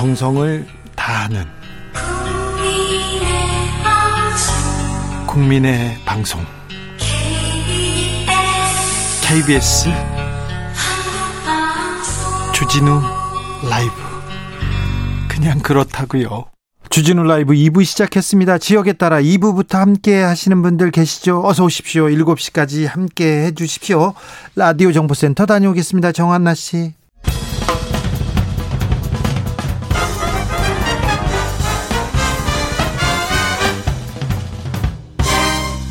정성을 다하는 국민의 방송 KBS 주진우 라이브 그냥 그렇다고요. 주진우 라이브 2부 시작했습니다. 지역에 따라 2부부터 함께 하시는 분들 계시죠? 어서 오십시오. 7시까지 함께 해 주십시오. 라디오 정보센터 다녀오겠습니다. 정한나 씨.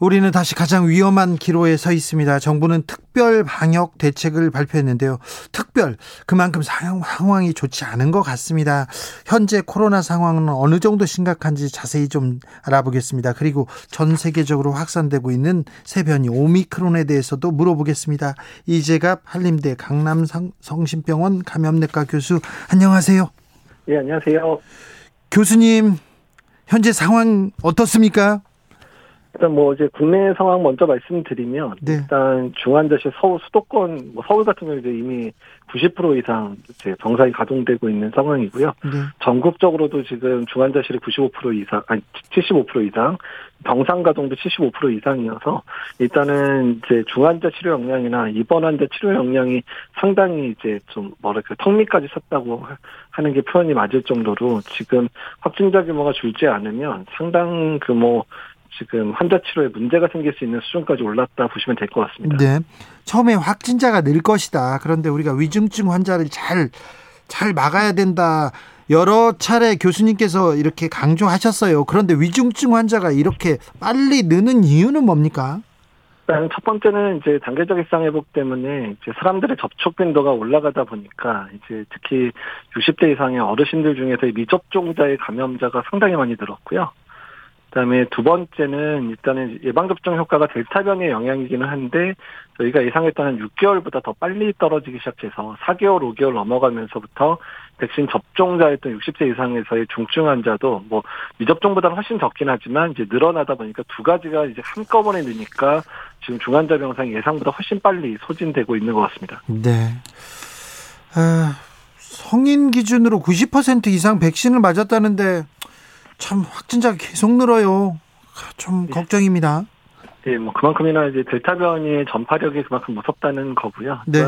우리는 다시 가장 위험한 기로에 서 있습니다. 정부는 특별 방역 대책을 발표했는데요. 특별 그만큼 상황이 좋지 않은 것 같습니다. 현재 코로나 상황은 어느 정도 심각한지 자세히 좀 알아보겠습니다. 그리고 전 세계적으로 확산되고 있는 새 변이 오미크론에 대해서도 물어보겠습니다. 이재갑 한림대 강남 성심병원 감염내과 교수 안녕하세요. 네, 안녕하세요. 교수님 현재 상황 어떻습니까? 일단 뭐 이제 국내 상황 먼저 말씀드리면 네. 일단 중환자실 서울 수도권 뭐 서울 같은 경우 이제 이미 90% 이상 이제 병상이 가동되고 있는 상황이고요. 네. 전국적으로도 지금 중환자실이 95% 이상 아니 75% 이상 병상 가동도 75% 이상이어서 일단은 이제 중환자 치료 역량이나 입원 환자 치료 역량이 상당히 이제 좀 뭐랄까 턱밑까지 섰다고 하는 게 표현이 맞을 정도로 지금 확진자 규모가 줄지 않으면 상당 규모 지금 환자 치료에 문제가 생길 수 있는 수준까지 올랐다 보시면 될 것 같습니다. 네. 처음에 확진자가 늘 것이다. 그런데 우리가 위중증 환자를 잘, 잘 막아야 된다. 여러 차례 교수님께서 이렇게 강조하셨어요. 그런데 위중증 환자가 이렇게 빨리 느는 이유는 뭡니까? 일단 첫 번째는 이제 단계적 일상 회복 때문에 이제 사람들의 접촉 빈도가 올라가다 보니까 이제 특히 60대 이상의 어르신들 중에서 미접종자의 감염자가 상당히 많이 늘었고요. 그다음에 두 번째는 일단은 예방접종 효과가 델타 변이의 영향이기는 한데 저희가 예상했던 한 6개월보다 더 빨리 떨어지기 시작해서 4개월, 5개월 넘어가면서부터 백신 접종자였던 60세 이상에서의 중증 환자도 뭐 미접종보다는 훨씬 적긴 하지만 이제 늘어나다 보니까 두 가지가 이제 한꺼번에 느니까 지금 중환자 병상이 예상보다 훨씬 빨리 소진되고 있는 것 같습니다. 네. 아, 성인 기준으로 90% 이상 백신을 맞았다는데 참 확진자가 계속 늘어요. 좀 네. 걱정입니다. 네, 뭐 그만큼이나 이제 델타 변이의 전파력이 그만큼 무섭다는 거고요. 네.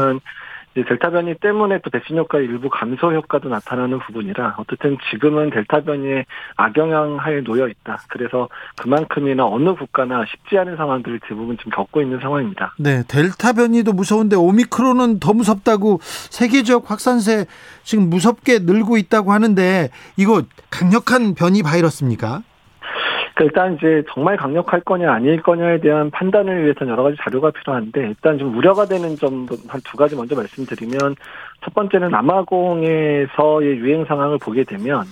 델타 변이 때문에 또 백신 효과의 일부 감소 효과도 나타나는 부분이라 어쨌든 지금은 델타 변이의 악영향 하에 놓여 있다. 그래서 그만큼이나 어느 국가나 쉽지 않은 상황들을 대부분 지금 겪고 있는 상황입니다. 네, 델타 변이도 무서운데 오미크론은 더 무섭다고 세계적 확산세 지금 무섭게 늘고 있다고 하는데 이거 강력한 변이 바이러스입니까? 일단 이제 정말 강력할 거냐 아닐 거냐에 대한 판단을 위해서는 여러 가지 자료가 필요한데 일단 좀 우려가 되는 점도 한두 가지 먼저 말씀드리면 첫 번째는 남아공에서의 유행 상황을 보게 되면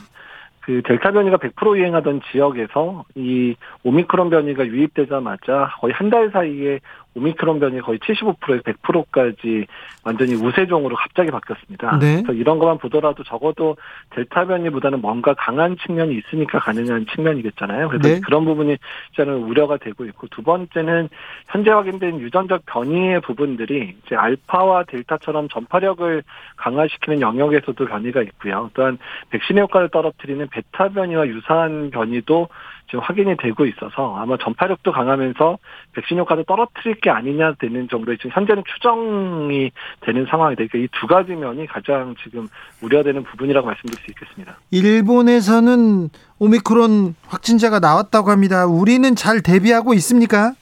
그 델타 변이가 100% 유행하던 지역에서 이 오미크론 변이가 유입되자마자 거의 한 달 사이에 오미크론 변이 거의 75%에서 100%까지 완전히 우세종으로 갑자기 바뀌었습니다. 네. 그래서 이런 것만 보더라도 적어도 델타 변이보다는 뭔가 강한 측면이 있으니까 가능한 측면이겠잖아요. 그래서 네. 그런 부분이 저는 우려가 되고 있고 두 번째는 현재 확인된 유전적 변이의 부분들이 이제 알파와 델타처럼 전파력을 강화시키는 영역에서도 변이가 있고요. 또한 백신의 효과를 떨어뜨리는 베타 변이와 유사한 변이도 지금 확인이 되고 있어서 아마 전파력도 강하면서 백신 효과도 떨어뜨릴 게 아니냐 되는 정도의 지금 현재는 추정이 되는 상황이 되니까 이 두 가지 면이 가장 지금 우려되는 부분이라고 말씀드릴 수 있겠습니다. 일본에서는 오미크론 확진자가 나왔다고 합니다. 우리는 잘 대비하고 있습니까?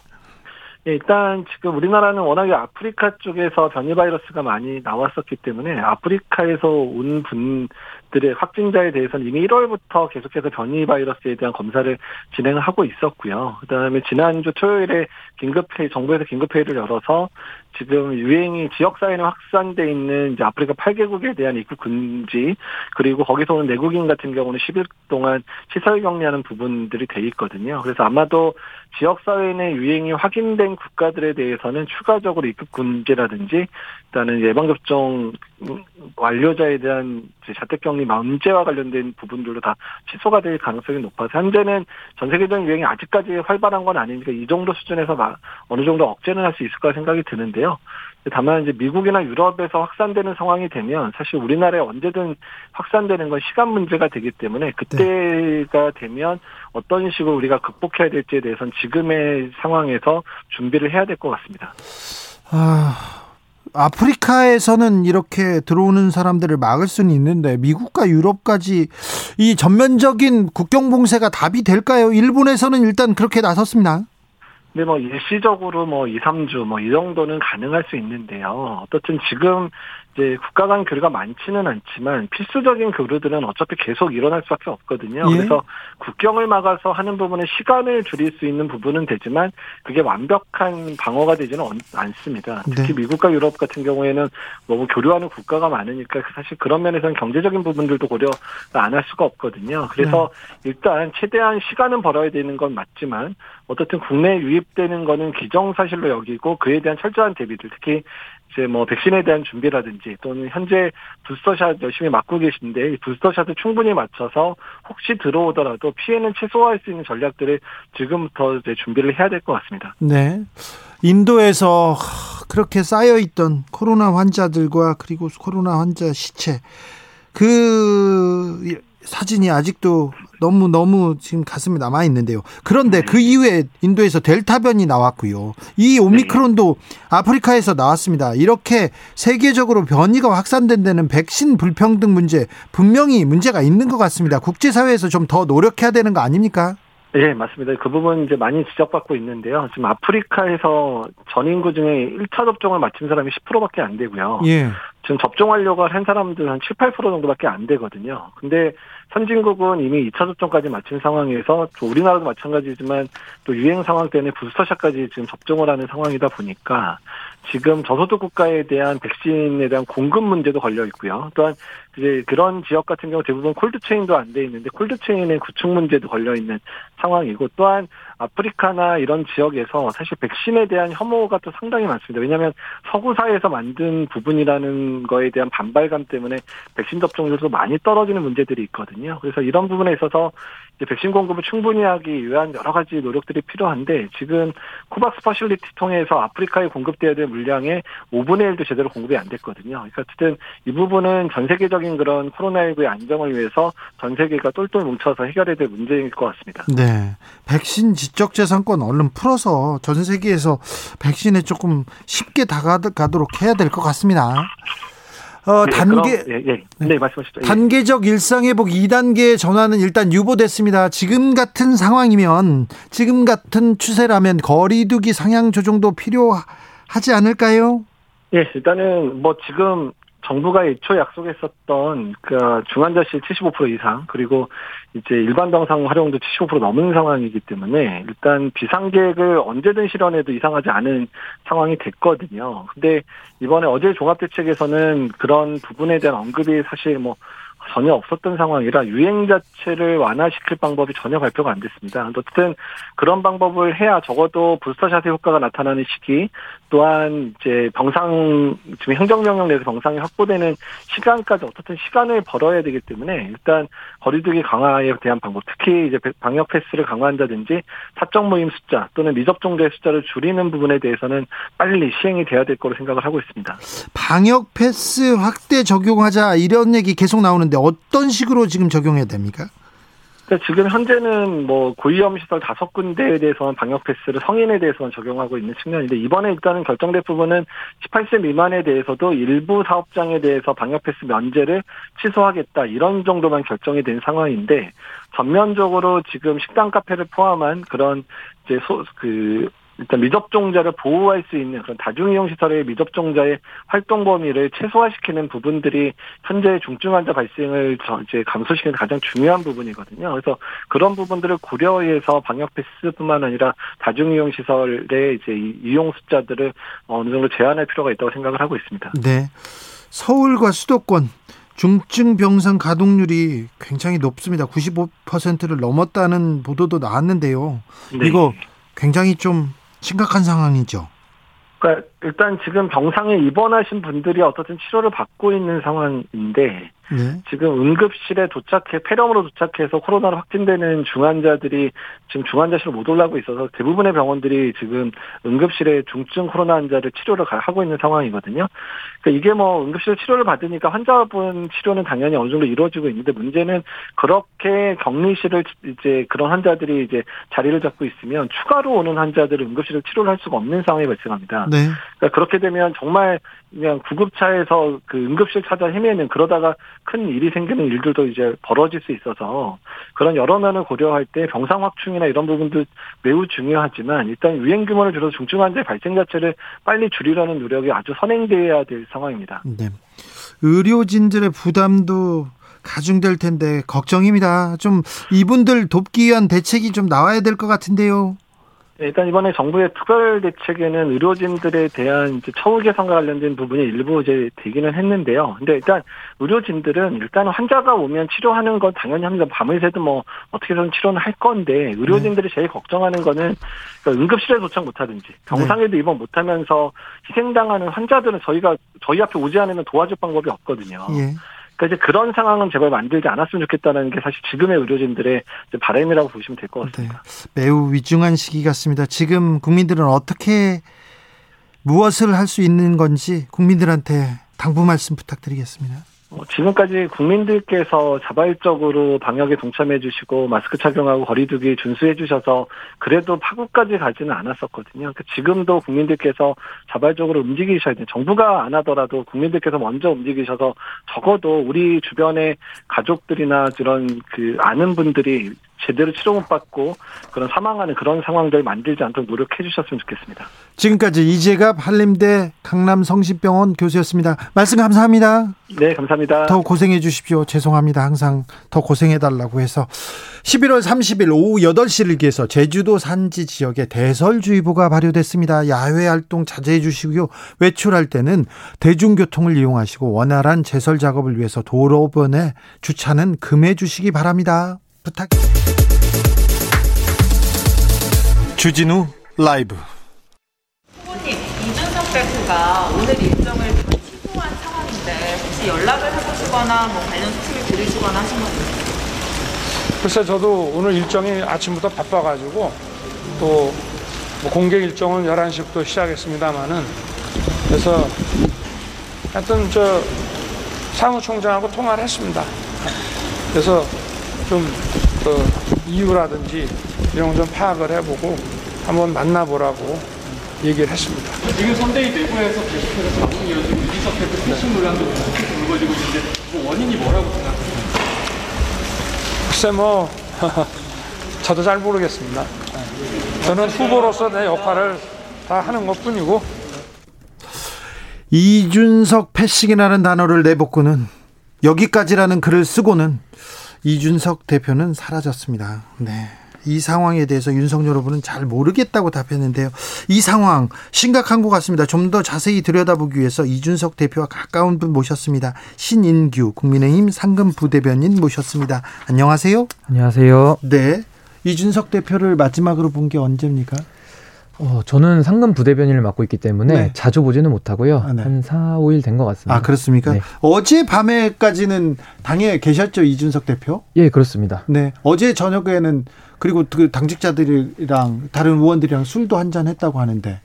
예, 일단 지금 우리나라는 워낙에 아프리카 쪽에서 변이 바이러스가 많이 나왔었기 때문에 아프리카에서 온 분 들의 확진자에 대해서는 이미 1월부터 계속해서 변이 바이러스에 대한 검사를 진행을 하고 있었고요. 그다음에 지난주 토요일에 긴급 회의 정부에서 긴급 회의를 열어서 지금 유행이 지역 사회는 확산돼 있는 이제 아프리카 8개국에 대한 입국 금지 그리고 거기서 오는 내국인 같은 경우는 10일 동안 시설 격리하는 부분들이 돼 있거든요. 그래서 아마도 지역 사회 내 유행이 확인된 국가들에 대해서는 추가적으로 입국 금지라든지 일단은 예방 접종 완료자에 대한 자택격리 문제와 관련된 부분들도 다 취소가 될 가능성이 높아서 현재는 전 세계적인 유행이 아직까지 활발한 건 아니니까 이 정도 수준에서 어느 정도 억제는 할 수 있을 까 생각이 드는데요. 다만 이제 미국이나 유럽에서 확산되는 상황이 되면 사실 우리나라에 언제든 확산되는 건 시간 문제가 되기 때문에 그때가 되면 어떤 식으로 우리가 극복해야 될지에 대해서는 지금의 상황에서 준비를 해야 될 것 같습니다. 아. 아프리카에서는 이렇게 들어오는 사람들을 막을 수는 있는데 미국과 유럽까지 이 전면적인 국경 봉쇄가 답이 될까요? 일본에서는 일단 그렇게 나섰습니다. 근데 뭐 일시적으로 뭐 2, 3주 뭐 이 정도는 가능할 수 있는데요. 어떻든 지금 이제 국가 간 교류가 많지는 않지만 필수적인 교류들은 어차피 계속 일어날 수밖에 없거든요. 예. 그래서 국경을 막아서 하는 부분에 시간을 줄일 수 있는 부분은 되지만 그게 완벽한 방어가 되지는 않습니다. 특히 네. 미국과 유럽 같은 경우에는 너무 교류하는 국가가 많으니까 사실 그런 면에서는 경제적인 부분들도 고려 안 할 수가 없거든요. 그래서 네. 일단 최대한 시간은 벌어야 되는 건 맞지만 어떻든 국내에 유입되는 거는 기정사실로 여기고 그에 대한 철저한 대비들 특히 이제 뭐 백신에 대한 준비라든지 또는 현재 부스터샷 열심히 맞고 계신데 이 부스터샷을 충분히 맞춰서 혹시 들어오더라도 피해는 최소화할 수 있는 전략들을 지금부터 이제 준비를 해야 될 것 같습니다. 네. 인도에서 그렇게 쌓여 있던 코로나 환자들과 그리고 코로나 환자 시체 그 사진이 아직도 너무 너무 지금 가슴에 남아 있는데요. 그런데 그 이후에 인도에서 델타 변이 나왔고요. 이 오미크론도 아프리카에서 나왔습니다. 이렇게 세계적으로 변이가 확산된 데는 백신 불평등 문제 분명히 문제가 있는 것 같습니다. 국제사회에서 좀 더 노력해야 되는 거 아닙니까? 네, 맞습니다. 그 부분 이제 많이 지적받고 있는데요. 지금 아프리카에서 전 인구 중에 1차 접종을 마친 사람이 10%밖에 안 되고요. 예. 지금 접종하려고 한 사람들 한 7, 8% 정도밖에 안 되거든요. 근데 선진국은 이미 2차 접종까지 마친 상황에서 우리나라도 마찬가지지만 또 유행 상황 때문에 부스터샷까지 지금 접종을 하는 상황이다 보니까 지금 저소득 국가에 대한 백신에 대한 공급 문제도 걸려 있고요. 또한 이제 그런 지역 같은 경우 대부분 콜드체인도 안 돼 있는데 콜드체인의 구축 문제도 걸려 있는 상황이고 또한 아프리카나 이런 지역에서 사실 백신에 대한 혐오가 또 상당히 많습니다. 왜냐하면 서구 사회에서 만든 부분이라는 거에 대한 반발감 때문에 백신 접종률도 많이 떨어지는 문제들이 있거든요. 그래서 이런 부분에 있어서 백신 공급을 충분히 하기 위한 여러 가지 노력들이 필요한데 지금 COVAX Facility 통해서 아프리카에 공급돼야 될 물량의 5분의 1도 제대로 공급이 안 됐거든요. 그러니까 어쨌든 이 부분은 전 세계적인 그런 코로나19의 안정을 위해서 전 세계가 똘똘 뭉쳐서 해결해야 될 문제일 것 같습니다. 네. 백신 지적재산권 얼른 풀어서 전 세계에서 백신에 조금 쉽게 다가가도록 해야 될 것 같습니다. 어, 네, 단계 그럼, 예, 예. 네, 네, 말씀하시죠. 예. 단계적 일상 회복 2단계 전환은 일단 유보됐습니다. 지금 같은 상황이면 지금 같은 추세라면 거리두기 상향 조정도 필요하지 않을까요? 예, 일단은 뭐 지금 정부가 애초 약속했었던 그 중환자실 75% 이상 그리고 이제 일반 병상 활용도 75% 넘은 상황이기 때문에 일단 비상 계획을 언제든 실현해도 이상하지 않은 상황이 됐거든요. 근데 이번에 어제 종합대책에서는 그런 부분에 대한 언급이 사실 뭐 전혀 없었던 상황이라 유행 자체를 완화시킬 방법이 전혀 발표가 안 됐습니다. 어쨌든 그런 방법을 해야 적어도 부스터샷의 효과가 나타나는 시기 또한 이제 병상 지금 행정명령 내에서 병상이 확보되는 시간까지 어떻든 시간을 벌어야 되기 때문에 일단 거리두기 강화에 대한 방법 특히 이제 방역 패스를 강화한다든지 사적 모임 숫자 또는 미접종자의 숫자를 줄이는 부분에 대해서는 빨리 시행이 돼야 될 거로 생각을 하고 있습니다. 방역 패스 확대 적용하자 이런 얘기 계속 나오는데 어떤 식으로 지금 적용해야 됩니까? 그러니까 지금 현재는 뭐 고위험 시설 다섯 군데에 대해서는 방역 패스를 성인에 대해서는 적용하고 있는 측면인데 이번에 일단은 결정된 부분은 18세 미만에 대해서도 일부 사업장에 대해서 방역 패스 면제를 취소하겠다 이런 정도만 결정이 된 상황인데 전면적으로 지금 식당 카페를 포함한 그런 이제 소, 그 일단 미접종자를 보호할 수 있는 그런 다중이용 시설의 미접종자의 활동 범위를 최소화시키는 부분들이 현재 중증 환자 발생을 이제 감소시키는 가장 중요한 부분이거든요. 그래서 그런 부분들을 고려해서 방역 패스뿐만 아니라 다중이용 시설의 이제 이용 숫자들을 어느 정도 제한할 필요가 있다고 생각을 하고 있습니다. 네. 서울과 수도권 중증 병상 가동률이 굉장히 높습니다. 95%를 넘었다는 보도도 나왔는데요. 네. 이거 굉장히 좀 심각한 상황이죠. 그러니까 일단 지금 병상에 입원하신 분들이 어떻든 치료를 받고 있는 상황인데 네. 지금 응급실에 도착해 폐렴으로 도착해서 코로나로 확진되는 중환자들이 지금 중환자실로 못 올라오고 있어서 대부분의 병원들이 지금 응급실에 중증 코로나 환자를 치료를 하고 있는 상황이거든요. 그러니까 이게 뭐 응급실 치료를 받으니까 환자분 치료는 당연히 어느 정도 이루어지고 있는데 문제는 그렇게 격리실을 이제 그런 환자들이 이제 자리를 잡고 있으면 추가로 오는 환자들을 응급실을 치료를 할 수가 없는 상황이 발생합니다. 네. 그러니까 그렇게 되면 정말 그냥 구급차에서 그 응급실 찾아 헤매는 그러다가 큰 일이 생기는 일들도 이제 벌어질 수 있어서 그런 여러 면을 고려할 때 병상 확충이나 이런 부분도 매우 중요하지만 일단 유행 규모를 줄여서 중증 환자의 발생 자체를 빨리 줄이려는 노력이 아주 선행돼야 될 상황입니다. 네. 의료진들의 부담도 가중될 텐데 걱정입니다. 좀 이분들 돕기 위한 대책이 좀 나와야 될 것 같은데요. 네, 일단 이번에 정부의 특별 대책에는 의료진들에 대한 이제 처우 개선과 관련된 부분이 일부 이제 되기는 했는데요. 근데 일단 의료진들은 일단 환자가 오면 치료하는 건 당연히 합니다. 밤을 새도 뭐 어떻게든 치료는 할 건데 의료진들이 제일 걱정하는 거는 그러니까 응급실에 도착 못하든지 병상에도 네. 입원 못하면서 희생당하는 환자들은 저희가 저희 앞에 오지 않으면 도와줄 방법이 없거든요. 예. 그러니까 이제 그런 상황은 제발 만들지 않았으면 좋겠다는 게 사실 지금의 의료진들의 바람이라고 보시면 될 것 같습니다. 네. 매우 위중한 시기 같습니다. 지금 국민들은 어떻게 무엇을 할 수 있는 건지 국민들한테 당부 말씀 부탁드리겠습니다. 어, 지금까지 국민들께서 자발적으로 방역에 동참해 주시고 마스크 착용하고 거리두기 준수해 주셔서 그래도 파국까지 가지는 않았었거든요. 그러니까 지금도 국민들께서 자발적으로 움직이셔야 돼요. 정부가 안 하더라도 국민들께서 먼저 움직이셔서 적어도 우리 주변의 가족들이나 그런 그 아는 분들이 제대로 치료 못 받고 그런 사망하는 그런 상황들 만들지 않도록 노력해 주셨으면 좋겠습니다. 지금까지 이재갑 한림대 강남성심병원 교수였습니다. 말씀 감사합니다. 네, 감사합니다. 더 고생해 주십시오. 죄송합니다. 항상 더 고생해 달라고 해서 11월 30일 오후 8시를 기해서 제주도 산지 지역에 대설주의보가 발효됐습니다. 야외 활동 자제해 주시고요. 외출할 때는 대중교통을 이용하시고 원활한 제설 작업을 위해서 도로변에 주차는 금해 주시기 바랍니다. 부탁. 주진우 라이브. 후보님 이준석 대표가 오늘 일정을 취소한 상황인데 혹시 연락을 해보시거나 뭐 관련 소식을 들으시거나 하신 건 있으세요? 글쎄 저도 오늘 일정이 아침부터 바빠가지고 또 뭐 공개 일정은 11시부터 시작했습니다마는 그래서 하여튼 저 사무총장하고 통화를 했습니다. 그래서 좀그 이유라든지 이런 좀 파악을 해보고 한번 만나보라고 얘기를 했습니다. 지금 선대위 내부에서 계속해서 자문이 이어지고 이준석 대표 패싱 논란도 계속 불거지고 있는데 그 원인이 뭐라고 생각하세요? 글쎄 뭐 저도 잘 모르겠습니다. 저는 후보로서 내 역할을 다 하는 것뿐이고 이준석 패싱이라는 단어를 내뱉고는 여기까지라는 글을 쓰고는 이준석 대표는 사라졌습니다. 네. 이 상황에 대해서 윤석열 후보는 잘 모르겠다고 답했는데요. 이 상황 심각한 것 같습니다. 좀 더 자세히 들여다보기 위해서 이준석 대표와 가까운 분 모셨습니다. 신인규 국민의힘 상금 부대변인 모셨습니다. 안녕하세요. 안녕하세요. 네. 이준석 대표를 마지막으로 본 게 언제입니까? 어, 저는 상금 부대변인을 맡고 있기 때문에 네. 자주 보지는 못하고요. 아, 네. 한 4, 5일 된 것 같습니다. 아, 그렇습니까? 네. 어제 밤에까지는 당에 계셨죠, 이준석 대표? 예, 그렇습니다. 네. 어제 저녁에는 그리고 그 당직자들이랑 다른 의원들이랑 술도 한 잔 했다고 하는데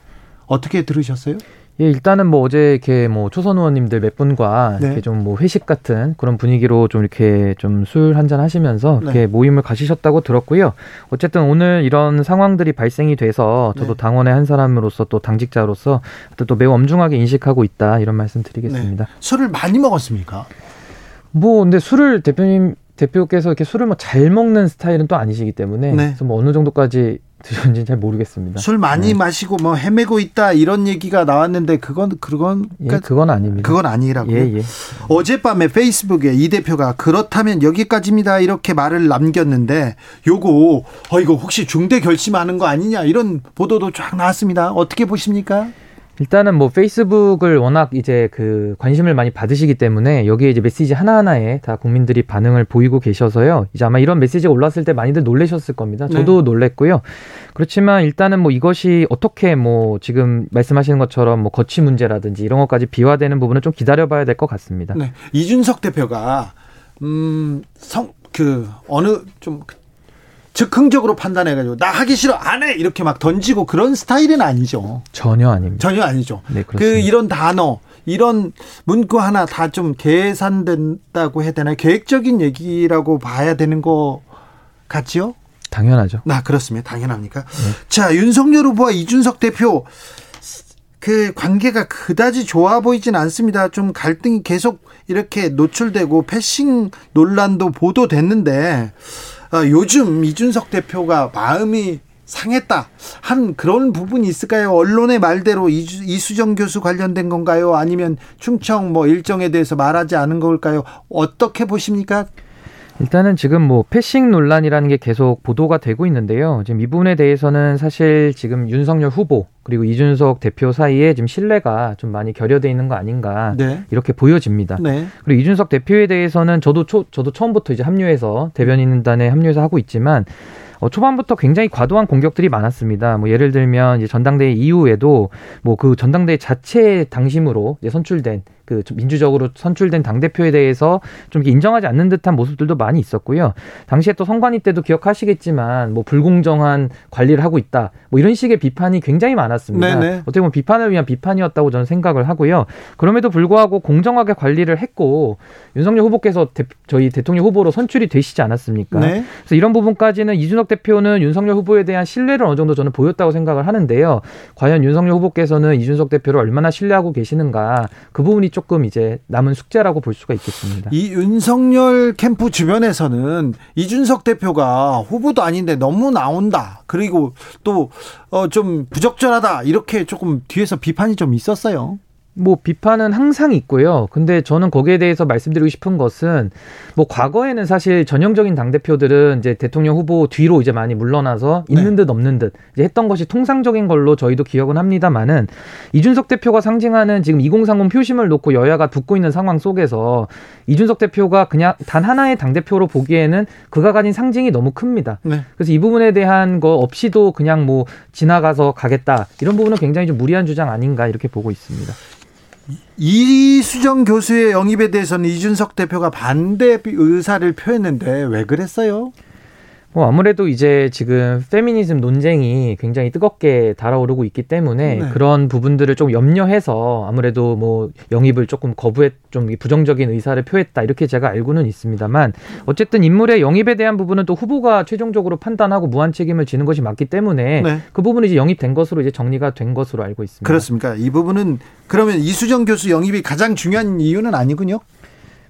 어떻게 들으셨어요? 예, 일단은 뭐 어제 이렇게 뭐 초선 의원님들 몇 분과 네. 이렇게 좀 뭐 회식 같은 그런 분위기로 좀 이렇게 좀 술 한잔 하시면서 네. 이렇게 모임을 가시셨다고 들었고요. 어쨌든 오늘 이런 상황들이 발생이 돼서 저도 네. 당원의 한 사람으로서 또 당직자로서 또 매우 엄중하게 인식하고 있다 이런 말씀 드리겠습니다. 네. 술을 많이 먹었습니까? 뭐 근데 술을 대표님 대표께서 이렇게 술을 뭐 잘 먹는 스타일은 또 아니시기 때문에 네. 그래서 뭐 어느 정도까지 드셨는지 잘 모르겠습니다. 술 많이 네. 마시고 뭐 헤매고 있다 이런 얘기가 나왔는데 그건 그건 예, 그건 아닙니다. 그건 아니라고요. 예, 예. 어젯밤에 페이스북에 이 대표가 그렇다면 여기까지입니다 이렇게 말을 남겼는데 요거 어 이거 혹시 중대 결심하는 거 아니냐 이런 보도도 쫙 나왔습니다. 어떻게 보십니까? 일단은 뭐 페이스북을 워낙 이제 그 관심을 많이 받으시기 때문에 여기에 이제 메시지 하나하나에 다 국민들이 반응을 보이고 계셔서요. 이제 아마 이런 메시지가 올랐을 때 많이들 놀라셨을 겁니다. 네. 저도 네. 놀랬고요. 그렇지만 일단은 뭐 이것이 어떻게 뭐 지금 말씀하시는 것처럼 뭐 거치 문제라든지 이런 것까지 비화되는 부분은 좀 기다려봐야 될 것 같습니다. 네. 이준석 대표가 음 성 그 어느 좀 즉흥적으로 판단해가지고 나 하기 싫어 안 해 이렇게 막 던지고 그런 스타일은 아니죠. 전혀 아닙니다. 전혀 아니죠. 네, 그 이런 단어 이런 문구 하나 다 좀 계산된다고 해야 되나요? 계획적인 얘기라고 봐야 되는 거 같지요? 당연하죠. 나 그렇습니다. 당연합니까? 네. 자 윤석열 후보와 이준석 대표 그 관계가 그다지 좋아 보이진 않습니다. 좀 갈등이 계속 이렇게 노출되고 패싱 논란도 보도됐는데 어, 요즘 이준석 대표가 마음이 상했다 한 그런 부분이 있을까요? 언론의 말대로 이주, 이수정 교수 관련된 건가요? 아니면 충청 뭐 일정에 대해서 말하지 않은 걸까요? 어떻게 보십니까? 일단은 지금 뭐 패싱 논란이라는 게 계속 보도가 되고 있는데요. 지금 이 부분에 대해서는 사실 지금 윤석열 후보 그리고 이준석 대표 사이에 지금 신뢰가 좀 많이 결여돼 있는 거 아닌가 네. 이렇게 보여집니다. 네. 그리고 이준석 대표에 대해서는 저도 초, 저도 처음부터 이제 합류해서 대변인단에 합류해서 하고 있지만 어, 초반부터 굉장히 과도한 공격들이 많았습니다. 뭐 예를 들면 이제 전당대회 이후에도 뭐 그 전당대회 자체 당심으로 이제 선출된 그 민주적으로 선출된 당 대표에 대해서 좀 인정하지 않는 듯한 모습들도 많이 있었고요. 당시에 또 선관위 때도 기억하시겠지만 뭐 불공정한 관리를 하고 있다. 뭐 이런 식의 비판이 굉장히 많았습니다. 네네. 어떻게 보면 비판을 위한 비판이었다고 저는 생각을 하고요. 그럼에도 불구하고 공정하게 관리를 했고 윤석열 후보께서 대, 저희 대통령 후보로 선출이 되시지 않았습니까? 네. 그래서 이런 부분까지는 이준석 대표는 윤석열 후보에 대한 신뢰를 어느 정도 저는 보였다고 생각을 하는데요. 과연 윤석열 후보께서는 이준석 대표를 얼마나 신뢰하고 계시는가 그 부분이 좀 조금 이제 남은 숙제라고 볼 수가 있겠습니다. 이 윤석열 캠프 주변에서는 이준석 대표가 후보도 아닌데 너무 나온다. 그리고 또좀 어 부적절하다. 이렇게 조금 뒤에서 비판이 좀 있었어요. 뭐 비판은 항상 있고요. 근데 저는 거기에 대해서 말씀드리고 싶은 것은 뭐 과거에는 사실 전형적인 당 대표들은 이제 대통령 후보 뒤로 이제 많이 물러나서 있는 네. 듯 없는 듯 이제 했던 것이 통상적인 걸로 저희도 기억은 합니다만은 이준석 대표가 상징하는 지금 2030 표심을 놓고 여야가 붙고 있는 상황 속에서 이준석 대표가 그냥 단 하나의 당 대표로 보기에는 그가 가진 상징이 너무 큽니다. 네. 그래서 이 부분에 대한 거 없이도 그냥 뭐 지나가서 가겠다 이런 부분은 굉장히 좀 무리한 주장 아닌가 이렇게 보고 있습니다. 이수정 교수의 영입에 대해서는 이준석 대표가 반대 의사를 표했는데 왜 그랬어요? 뭐 아무래도 이제 지금 페미니즘 논쟁이 굉장히 뜨겁게 달아오르고 있기 때문에 네. 그런 부분들을 좀 염려해서 아무래도 뭐 영입을 조금 거부했 좀 부정적인 의사를 표했다 이렇게 제가 알고는 있습니다만 어쨌든 인물의 영입에 대한 부분은 또 후보가 최종적으로 판단하고 무한 책임을 지는 것이 맞기 때문에 네. 그 부분은 이제 영입된 것으로 이제 정리가 된 것으로 알고 있습니다. 그렇습니까? 이 부분은 그러면 이수정 교수 영입이 가장 중요한 이유는 아니군요.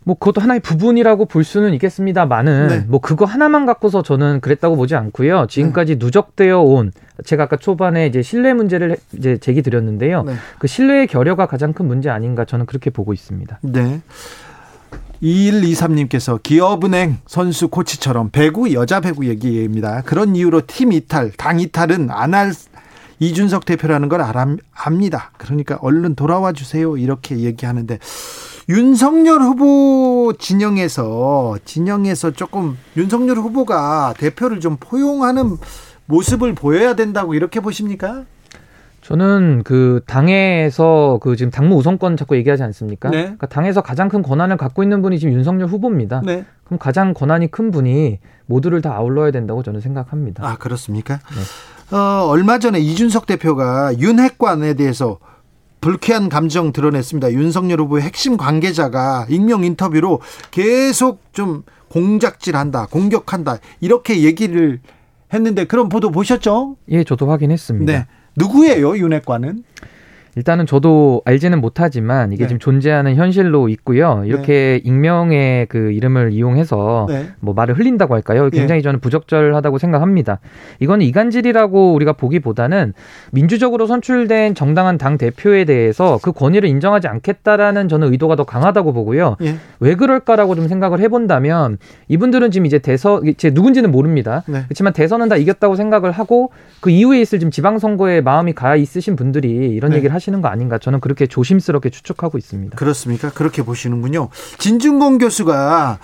뭐 그것도 하나의 부분이라고 볼 수는 있겠습니다만은 네. 뭐 그거 하나만 갖고서 저는 그랬다고 보지 않고요. 지금까지 네. 누적되어 온 제가 아까 초반에 이제 신뢰 문제를 이제 제기 드렸는데요. 네. 그 신뢰의 결여가 가장 큰 문제 아닌가 저는 그렇게 보고 있습니다. 네. 2123님께서 기업은행 선수 코치처럼 배구 여자 배구 얘기입니다. 그런 이유로 팀 이탈, 당 이탈은 안 할 이준석 대표라는 걸 압니다. 그러니까 얼른 돌아와 주세요. 이렇게 얘기하는데 윤석열 후보 진영에서 진영에서 조금 윤석열 후보가 대표를 좀 포용하는 모습을 보여야 된다고 이렇게 보십니까? 저는 그 당에서 그 지금 당무 우선권 자꾸 얘기하지 않습니까? 네. 그러니까 당에서 가장 큰 권한을 갖고 있는 분이 지금 윤석열 후보입니다. 네. 그럼 가장 권한이 큰 분이 모두를 다 아울러야 된다고 저는 생각합니다. 아 그렇습니까? 네. 어, 얼마 전에 이준석 대표가 윤핵관에 대해서 불쾌한 감정 드러냈습니다. 윤석열 후보의 핵심 관계자가 익명 인터뷰로 계속 좀 공작질한다, 공격한다 이렇게 얘기를 했는데 그런 보도 보셨죠? 예, 저도 확인했습니다. 네. 누구예요, 윤핵관은? 일단은 저도 알지는 못하지만 이게 네. 지금 존재하는 현실로 있고요. 이렇게 네. 익명의 그 이름을 이용해서 네. 뭐 말을 흘린다고 할까요? 예. 굉장히 저는 부적절하다고 생각합니다. 이건 이간질이라고 우리가 보기보다는 민주적으로 선출된 정당한 당 대표에 대해서 그 권위를 인정하지 않겠다라는 저는 의도가 더 강하다고 보고요. 예. 왜 그럴까라고 좀 생각을 해본다면 이분들은 지금 이제 대선 제 누군지는 모릅니다. 네. 그렇지만 대선은 다 이겼다고 생각을 하고 그 이후에 있을 지금 지방선거에 마음이 가 있으신 분들이 이런 네. 얘기를 하시 는 거 아닌가 저는 그렇게 조심스럽게 추측하고 있습니다. 그렇습니까? 그렇게 보시는군요. 진중공 교수가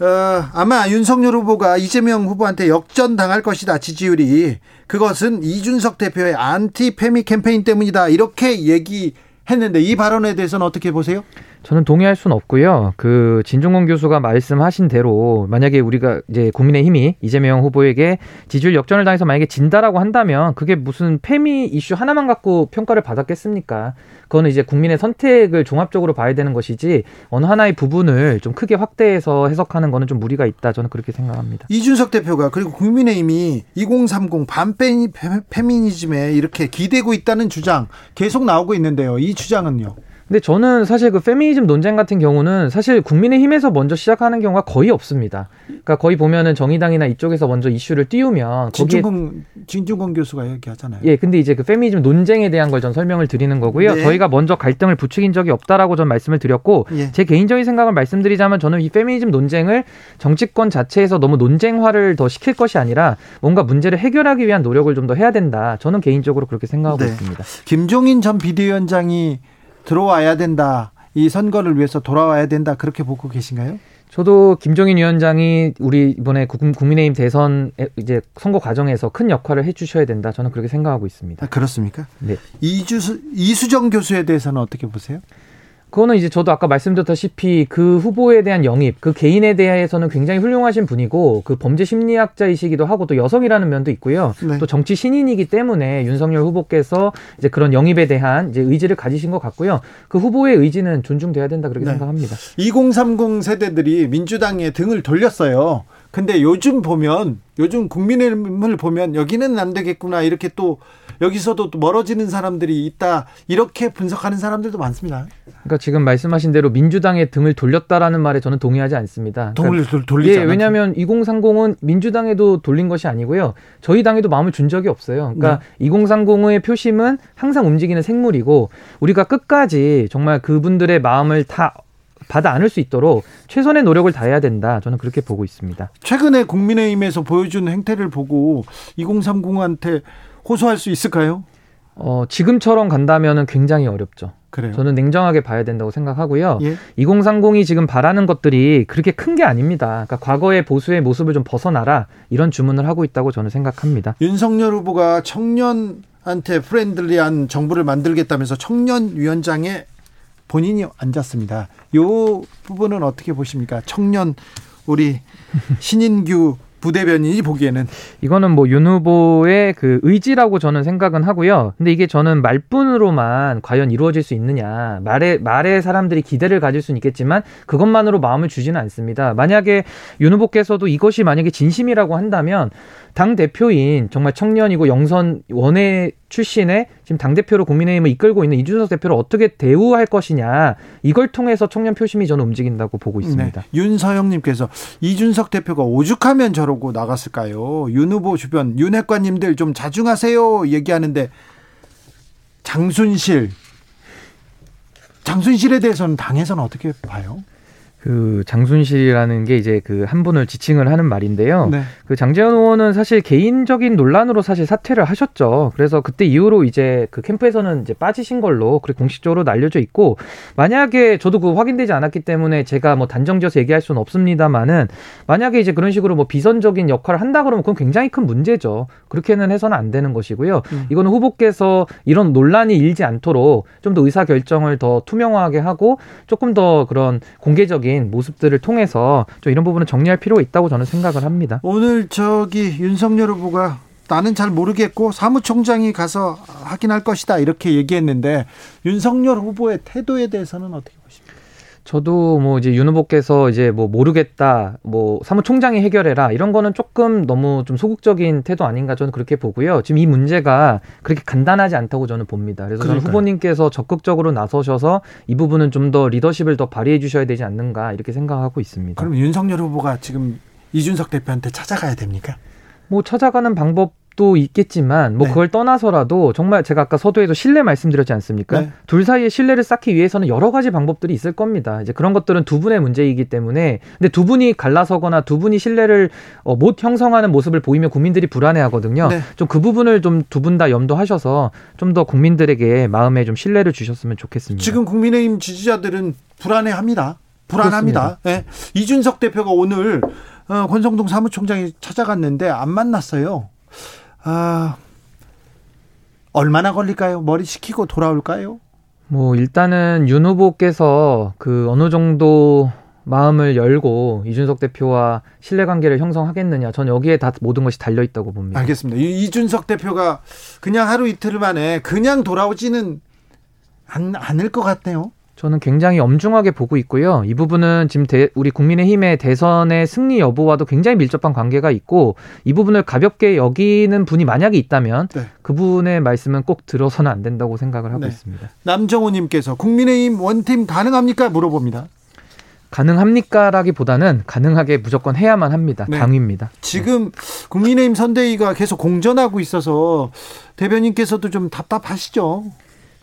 어, 아마 윤석열 후보가 이재명 후보한테 역전 당할 것이다 지지율이 그것은 이준석 대표의 안티 페미 캠페인 때문이다 이렇게 얘기했는데 이 발언에 대해서는 어떻게 보세요? 저는 동의할 수는 없고요. 그 진중권 교수가 말씀하신 대로 만약에 우리가 이제 국민의힘이 이재명 후보에게 지지율 역전을 당해서 만약에 진다라고 한다면 그게 무슨 페미 이슈 하나만 갖고 평가를 받았겠습니까? 그거는 이제 국민의 선택을 종합적으로 봐야 되는 것이지 어느 하나의 부분을 좀 크게 확대해서 해석하는 거는 좀 무리가 있다. 저는 그렇게 생각합니다. 이준석 대표가 그리고 국민의힘이 2030 반페미 페미니즘에 이렇게 기대고 있다는 주장 계속 나오고 있는데요. 이 주장은요? 근데 저는 사실 그 페미니즘 논쟁 같은 경우는 사실 국민의힘에서 먼저 시작하는 경우가 거의 없습니다. 그러니까 거의 보면은 정의당이나 이쪽에서 먼저 이슈를 띄우면 진중권 진중권 교수가 얘기하잖아요. 예, 근데 이제 그 페미니즘 논쟁에 대한 걸 전 설명을 드리는 거고요. 네. 저희가 먼저 갈등을 부추긴 적이 없다라고 전 말씀을 드렸고 예. 제 개인적인 생각을 말씀드리자면 저는 이 페미니즘 논쟁을 정치권 자체에서 너무 논쟁화를 더 시킬 것이 아니라 뭔가 문제를 해결하기 위한 노력을 좀 더 해야 된다. 저는 개인적으로 그렇게 생각하고 네. 있습니다. 김종인 전 비대위원장이 들어와야 된다. 이 선거를 위해서 돌아와야 된다. 그렇게 보고 계신가요? 저도 김종인 위원장이 우리 이번에 국민의힘 대선 이제 선거 과정에서 큰 역할을 해주셔야 된다. 저는 그렇게 생각하고 있습니다. 아, 그렇습니까? 네. 이주 이수정 교수에 대해서는 어떻게 보세요? 그거는 이제 저도 아까 말씀드렸다시피 그 후보에 대한 영입, 그 개인에 대해서는 굉장히 훌륭하신 분이고 그 범죄 심리학자이시기도 하고 또 여성이라는 면도 있고요. 네. 또 정치 신인이기 때문에 윤석열 후보께서 이제 그런 영입에 대한 이제 의지를 가지신 것 같고요. 그 후보의 의지는 존중돼야 된다 그렇게 네. 생각합니다. 2030 세대들이 민주당에 등을 돌렸어요. 근데 요즘 보면 요즘 국민의힘을 보면 여기는 안 되겠구나 이렇게 또 여기서도 또 멀어지는 사람들이 있다 이렇게 분석하는 사람들도 많습니다. 그러니까 지금 말씀하신 대로 민주당의 등을 돌렸다라는 말에 저는 동의하지 않습니다. 등을 그러니까 돌리지 예, 왜냐하면 2030은 민주당에도 돌린 것이 아니고요. 저희 당에도 마음을 준 적이 없어요. 그러니까 네. 2030의 표심은 항상 움직이는 생물이고 우리가 끝까지 정말 그분들의 마음을 다 받아 안을 수 있도록 최선의 노력을 다해야 된다. 저는 그렇게 보고 있습니다. 최근에 국민의힘에서 보여준 행태를 보고 2030한테 호소할 수 있을까요? 어, 지금처럼 간다면 굉장히 어렵죠. 그래요. 저는 냉정하게 봐야 된다고 생각하고요. 예? 2030이 지금 바라는 것들이 그렇게 큰 게 아닙니다. 그러니까 과거의 보수의 모습을 좀 벗어나라 이런 주문을 하고 있다고 저는 생각합니다. 윤석열 후보가 청년한테 friendly한 정부를 만들겠다면서 청년 위원장에 본인이 앉았습니다. 이 부분은 어떻게 보십니까? 청년 우리 신인규 부대변인이 보기에는 이거는 뭐 윤 후보의 그 의지라고 저는 생각은 하고요. 근데 이게 저는 말뿐으로만 과연 이루어질 수 있느냐 말에 말에 사람들이 기대를 가질 수는 있겠지만 그것만으로 마음을 주지는 않습니다. 만약에 윤 후보께서도 이것이 만약에 진심이라고 한다면 당 대표인 정말 청년이고 영선 원외 출신의 지금 당 대표로 국민의힘을 이끌고 있는 이준석 대표를 어떻게 대우할 것이냐 이걸 통해서 청년 표심이 저는 움직인다고 보고 있습니다. 네. 윤서영님께서 이준석 대표가 오죽하면 저러고 나갔을까요? 윤 후보 주변 윤핵관님들 좀 자중하세요 얘기하는데 장순실 장순실에 대해서는 당에서는 어떻게 봐요? 그 장순실이라는 게 이제 그 한 분을 지칭을 하는 말인데요. 네. 그 장재현 의원은 사실 개인적인 논란으로 사실 사퇴를 하셨죠. 그래서 그때 이후로 이제 그 캠프에서는 이제 빠지신 걸로 그렇게 공식적으로 날려져 있고 만약에 저도 그 확인되지 않았기 때문에 제가 뭐 단정지어서 얘기할 수는 없습니다만은 만약에 이제 그런 식으로 뭐 비선적인 역할을 한다 그러면 그건 굉장히 큰 문제죠. 그렇게는 해서는 안 되는 것이고요. 음. 이거는 후보께서 이런 논란이 일지 않도록 좀 더 의사 결정을 더 투명하게 하고 조금 더 그런 공개적인 적인 모습들을 통해서 좀 이런 부분은 정리할 필요가 있다고 저는 생각을 합니다. 오늘 저기 윤석열 후보가 나는 잘 모르겠고 사무총장이 가서 확인할 것이다 이렇게 얘기했는데 윤석열 후보의 태도에 대해서는 어떻게 보십니까? 저도 뭐 이제 윤 후보께서 이제 뭐 모르겠다, 뭐 사무총장이 해결해라 이런 거는 조금 너무 좀 소극적인 태도 아닌가 저는 그렇게 보고요. 지금 이 문제가 그렇게 간단하지 않다고 저는 봅니다. 그래서 저는 후보님께서 적극적으로 나서셔서 이 부분은 좀 더 리더십을 더 발휘해 주셔야 되지 않는가 이렇게 생각하고 있습니다. 그럼 윤석열 후보가 지금 이준석 대표한테 찾아가야 됩니까? 뭐 찾아가는 방법 도 있겠지만 뭐 네. 그걸 떠나서라도 정말 제가 아까 서두에도 신뢰 말씀드렸지 않습니까? 네. 둘 사이의 신뢰를 쌓기 위해서는 여러 가지 방법들이 있을 겁니다. 이제 그런 것들은 두 분의 문제이기 때문에 근데 두 분이 갈라서거나 두 분이 신뢰를 어, 못 형성하는 모습을 보이면 국민들이 불안해하거든요. 네. 좀그 부분을 좀 두 분 다 염두하셔서 좀 더 국민들에게 마음에 좀 신뢰를 주셨으면 좋겠습니다. 지금 국민의힘 지지자들은 불안해합니다. 불안합니다. 네. 이준석 대표가 오늘 어, 권성동 사무총장이 찾아갔는데 안 만났어요. 아, 얼마나 걸릴까요? 머리 식히고 돌아올까요? 뭐 일단은 윤 후보께서 그 어느 정도 마음을 열고 이준석 대표와 신뢰 관계를 형성하겠느냐. 전 여기에 다 모든 것이 달려 있다고 봅니다. 알겠습니다. 이준석 대표가 그냥 하루 이틀 만에 그냥 돌아오지는 않, 않을 것 같네요. 저는 굉장히 엄중하게 보고 있고요. 이 부분은 지금 대, 우리 국민의힘의 대선의 승리 여부와도 굉장히 밀접한 관계가 있고 이 부분을 가볍게 여기는 분이 만약에 있다면 네. 그분의 말씀은 꼭 들어서는 안 된다고 생각을 하고 네. 있습니다. 남정호님께서 국민의힘 원팀 가능합니까 물어봅니다. 가능합니까라기보다는 가능하게 무조건 해야만 합니다. 네. 당위입니다. 지금 국민의힘 선대위가 계속 공전하고 있어서 대변인께서도 좀 답답하시죠?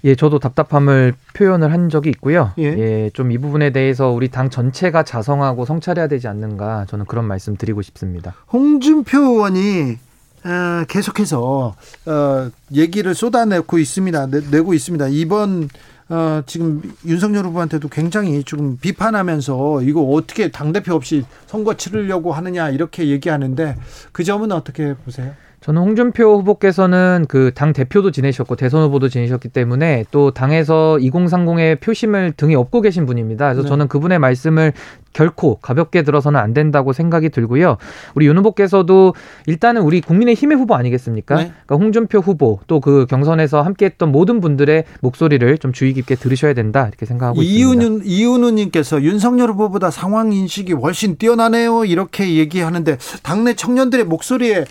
예, 저도 답답함을 표현을 한 적이 있고요. 예, 예 좀 이 부분에 대해서 우리 당 전체가 자성하고 성찰해야 되지 않는가 저는 그런 말씀 드리고 싶습니다. 홍준표 의원이 어, 계속해서 어, 얘기를 쏟아내고 있습니다. 내, 고 있습니다. 이번 어, 지금 윤석열 후보한테도 굉장히 지금 비판하면서 이거 어떻게 당대표 없이 선거 치르려고 하느냐 이렇게 얘기하는데 그 점은 어떻게 보세요? 저는 홍준표 후보께서는 그 당 대표도 지내셨고 대선 후보도 지내셨기 때문에 또 당에서 2030의 표심을 등에 업고 계신 분입니다. 그래서 네. 저는 그분의 말씀을 결코 가볍게 들어서는 안 된다고 생각이 들고요. 우리 윤 후보께서도 일단은 우리 국민의 힘의 후보 아니겠습니까? 네. 그러니까 홍준표 후보 또 그 경선에서 함께했던 모든 분들의 목소리를 좀 주의 깊게 들으셔야 된다 이렇게 생각하고 이윤, 있습니다. 이윤우님께서 윤석열 후보보다 상황 인식이 훨씬 뛰어나네요 이렇게 얘기하는데 당내 청년들의 목소리에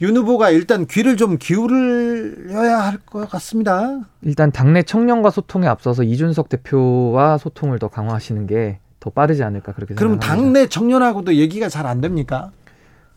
윤 후보가 일단 귀를 좀 기울여야 할 것 같습니다. 일단 당내 청년과 소통에 앞서서 이준석 대표와 소통을 더 강화하시는 게 더 빠르지 않을까 그렇게 생각합니다. 그럼 당내 청년하고도 얘기가 잘 안 됩니까?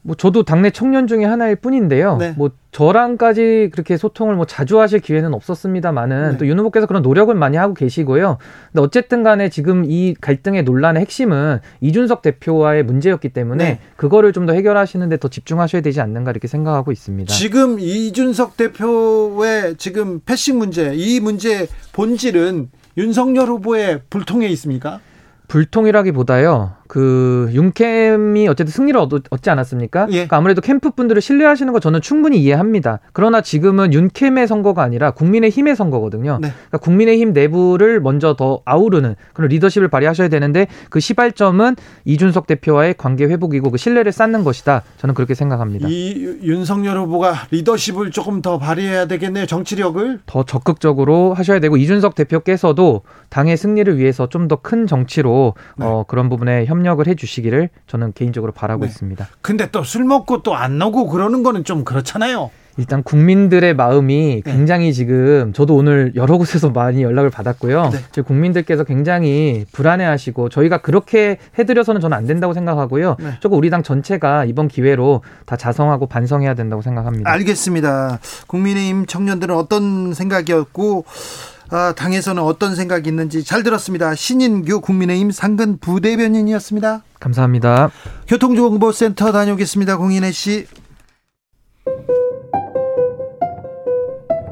뭐 저도 당내 청년 중에 하나일 뿐인데요. 네. 뭐 저랑까지 그렇게 소통을 뭐 자주 하실 기회는 없었습니다만은 네. 또윤 후보께서 그런 노력을 많이 하고 계시고요. 근데 어쨌든 간에 지금 이 갈등의 논란의 핵심은 이준석 대표와의 문제였기 때문에 네. 그거를 좀 더 해결하시는데 더 집중하셔야 되지 않는가 이렇게 생각하고 있습니다. 지금 이준석 대표의 지금 패싱 문제, 이 문제 본질은 윤석열 후보의 불통에 있습니까? 불통이라기보다요. 그 윤캠이 어쨌든 승리를 얻, 지 않았습니까? 예. 그러니까 아무래도 캠프 분들을 신뢰하시는 거 저는 충분히 이해합니다. 그러나 지금은 윤캠의 선거가 아니라 국민의 힘의 선거거든요. 네. 그러니까 국민의 힘 내부를 먼저 더 아우르는 그런 리더십을 발휘하셔야 되는데 그 시발점은 이준석 대표와의 관계 회복이고 그 신뢰를 쌓는 것이다. 저는 그렇게 생각합니다. 이 윤석열 후보가 리더십을 조금 더 발휘해야 되겠네요. 정치력을 더 적극적으로 하셔야 되고 이준석 대표께서도 당의 승리를 위해서 좀 더 큰 정치로 네. 어, 그런 부분에 협 력을 해 주시기를 저는 개인적으로 바라고 네. 있습니다. 근데 또 술 먹고 또 안 나오고 그러는 거는 좀 그렇잖아요. 일단 국민들의 마음이 네. 굉장히 네. 지금 저도 오늘 여러 곳에서 많이 연락을 받았고요. 네. 국민들께서 굉장히 불안해하시고 저희가 그렇게 해드려서는 저는 안 된다고 생각하고요. 네. 조금 우리 당 전체가 이번 기회로 다 자성하고 반성해야 된다고 생각합니다. 알겠습니다. 국민의힘 청년들은 어떤 생각이었고 아, 당에서는 어떤 생각이 있는지 잘 들었습니다. 신인규 국민의힘 상근 부대변인이었습니다. 감사합니다. 교통정보센터 다녀오겠습니다. 공인혜 씨.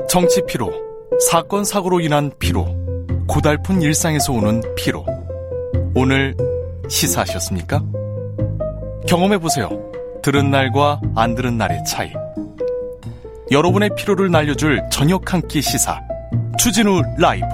정치 피로, 사건 사고로 인한 피로, 고달픈 일상에서 오는 피로. 오늘 시사하셨습니까? 경험해 보세요. 들은 날과 안 들은 날의 차이. 여러분의 피로를 날려줄 저녁 한 끼 시사. 추진우 라이브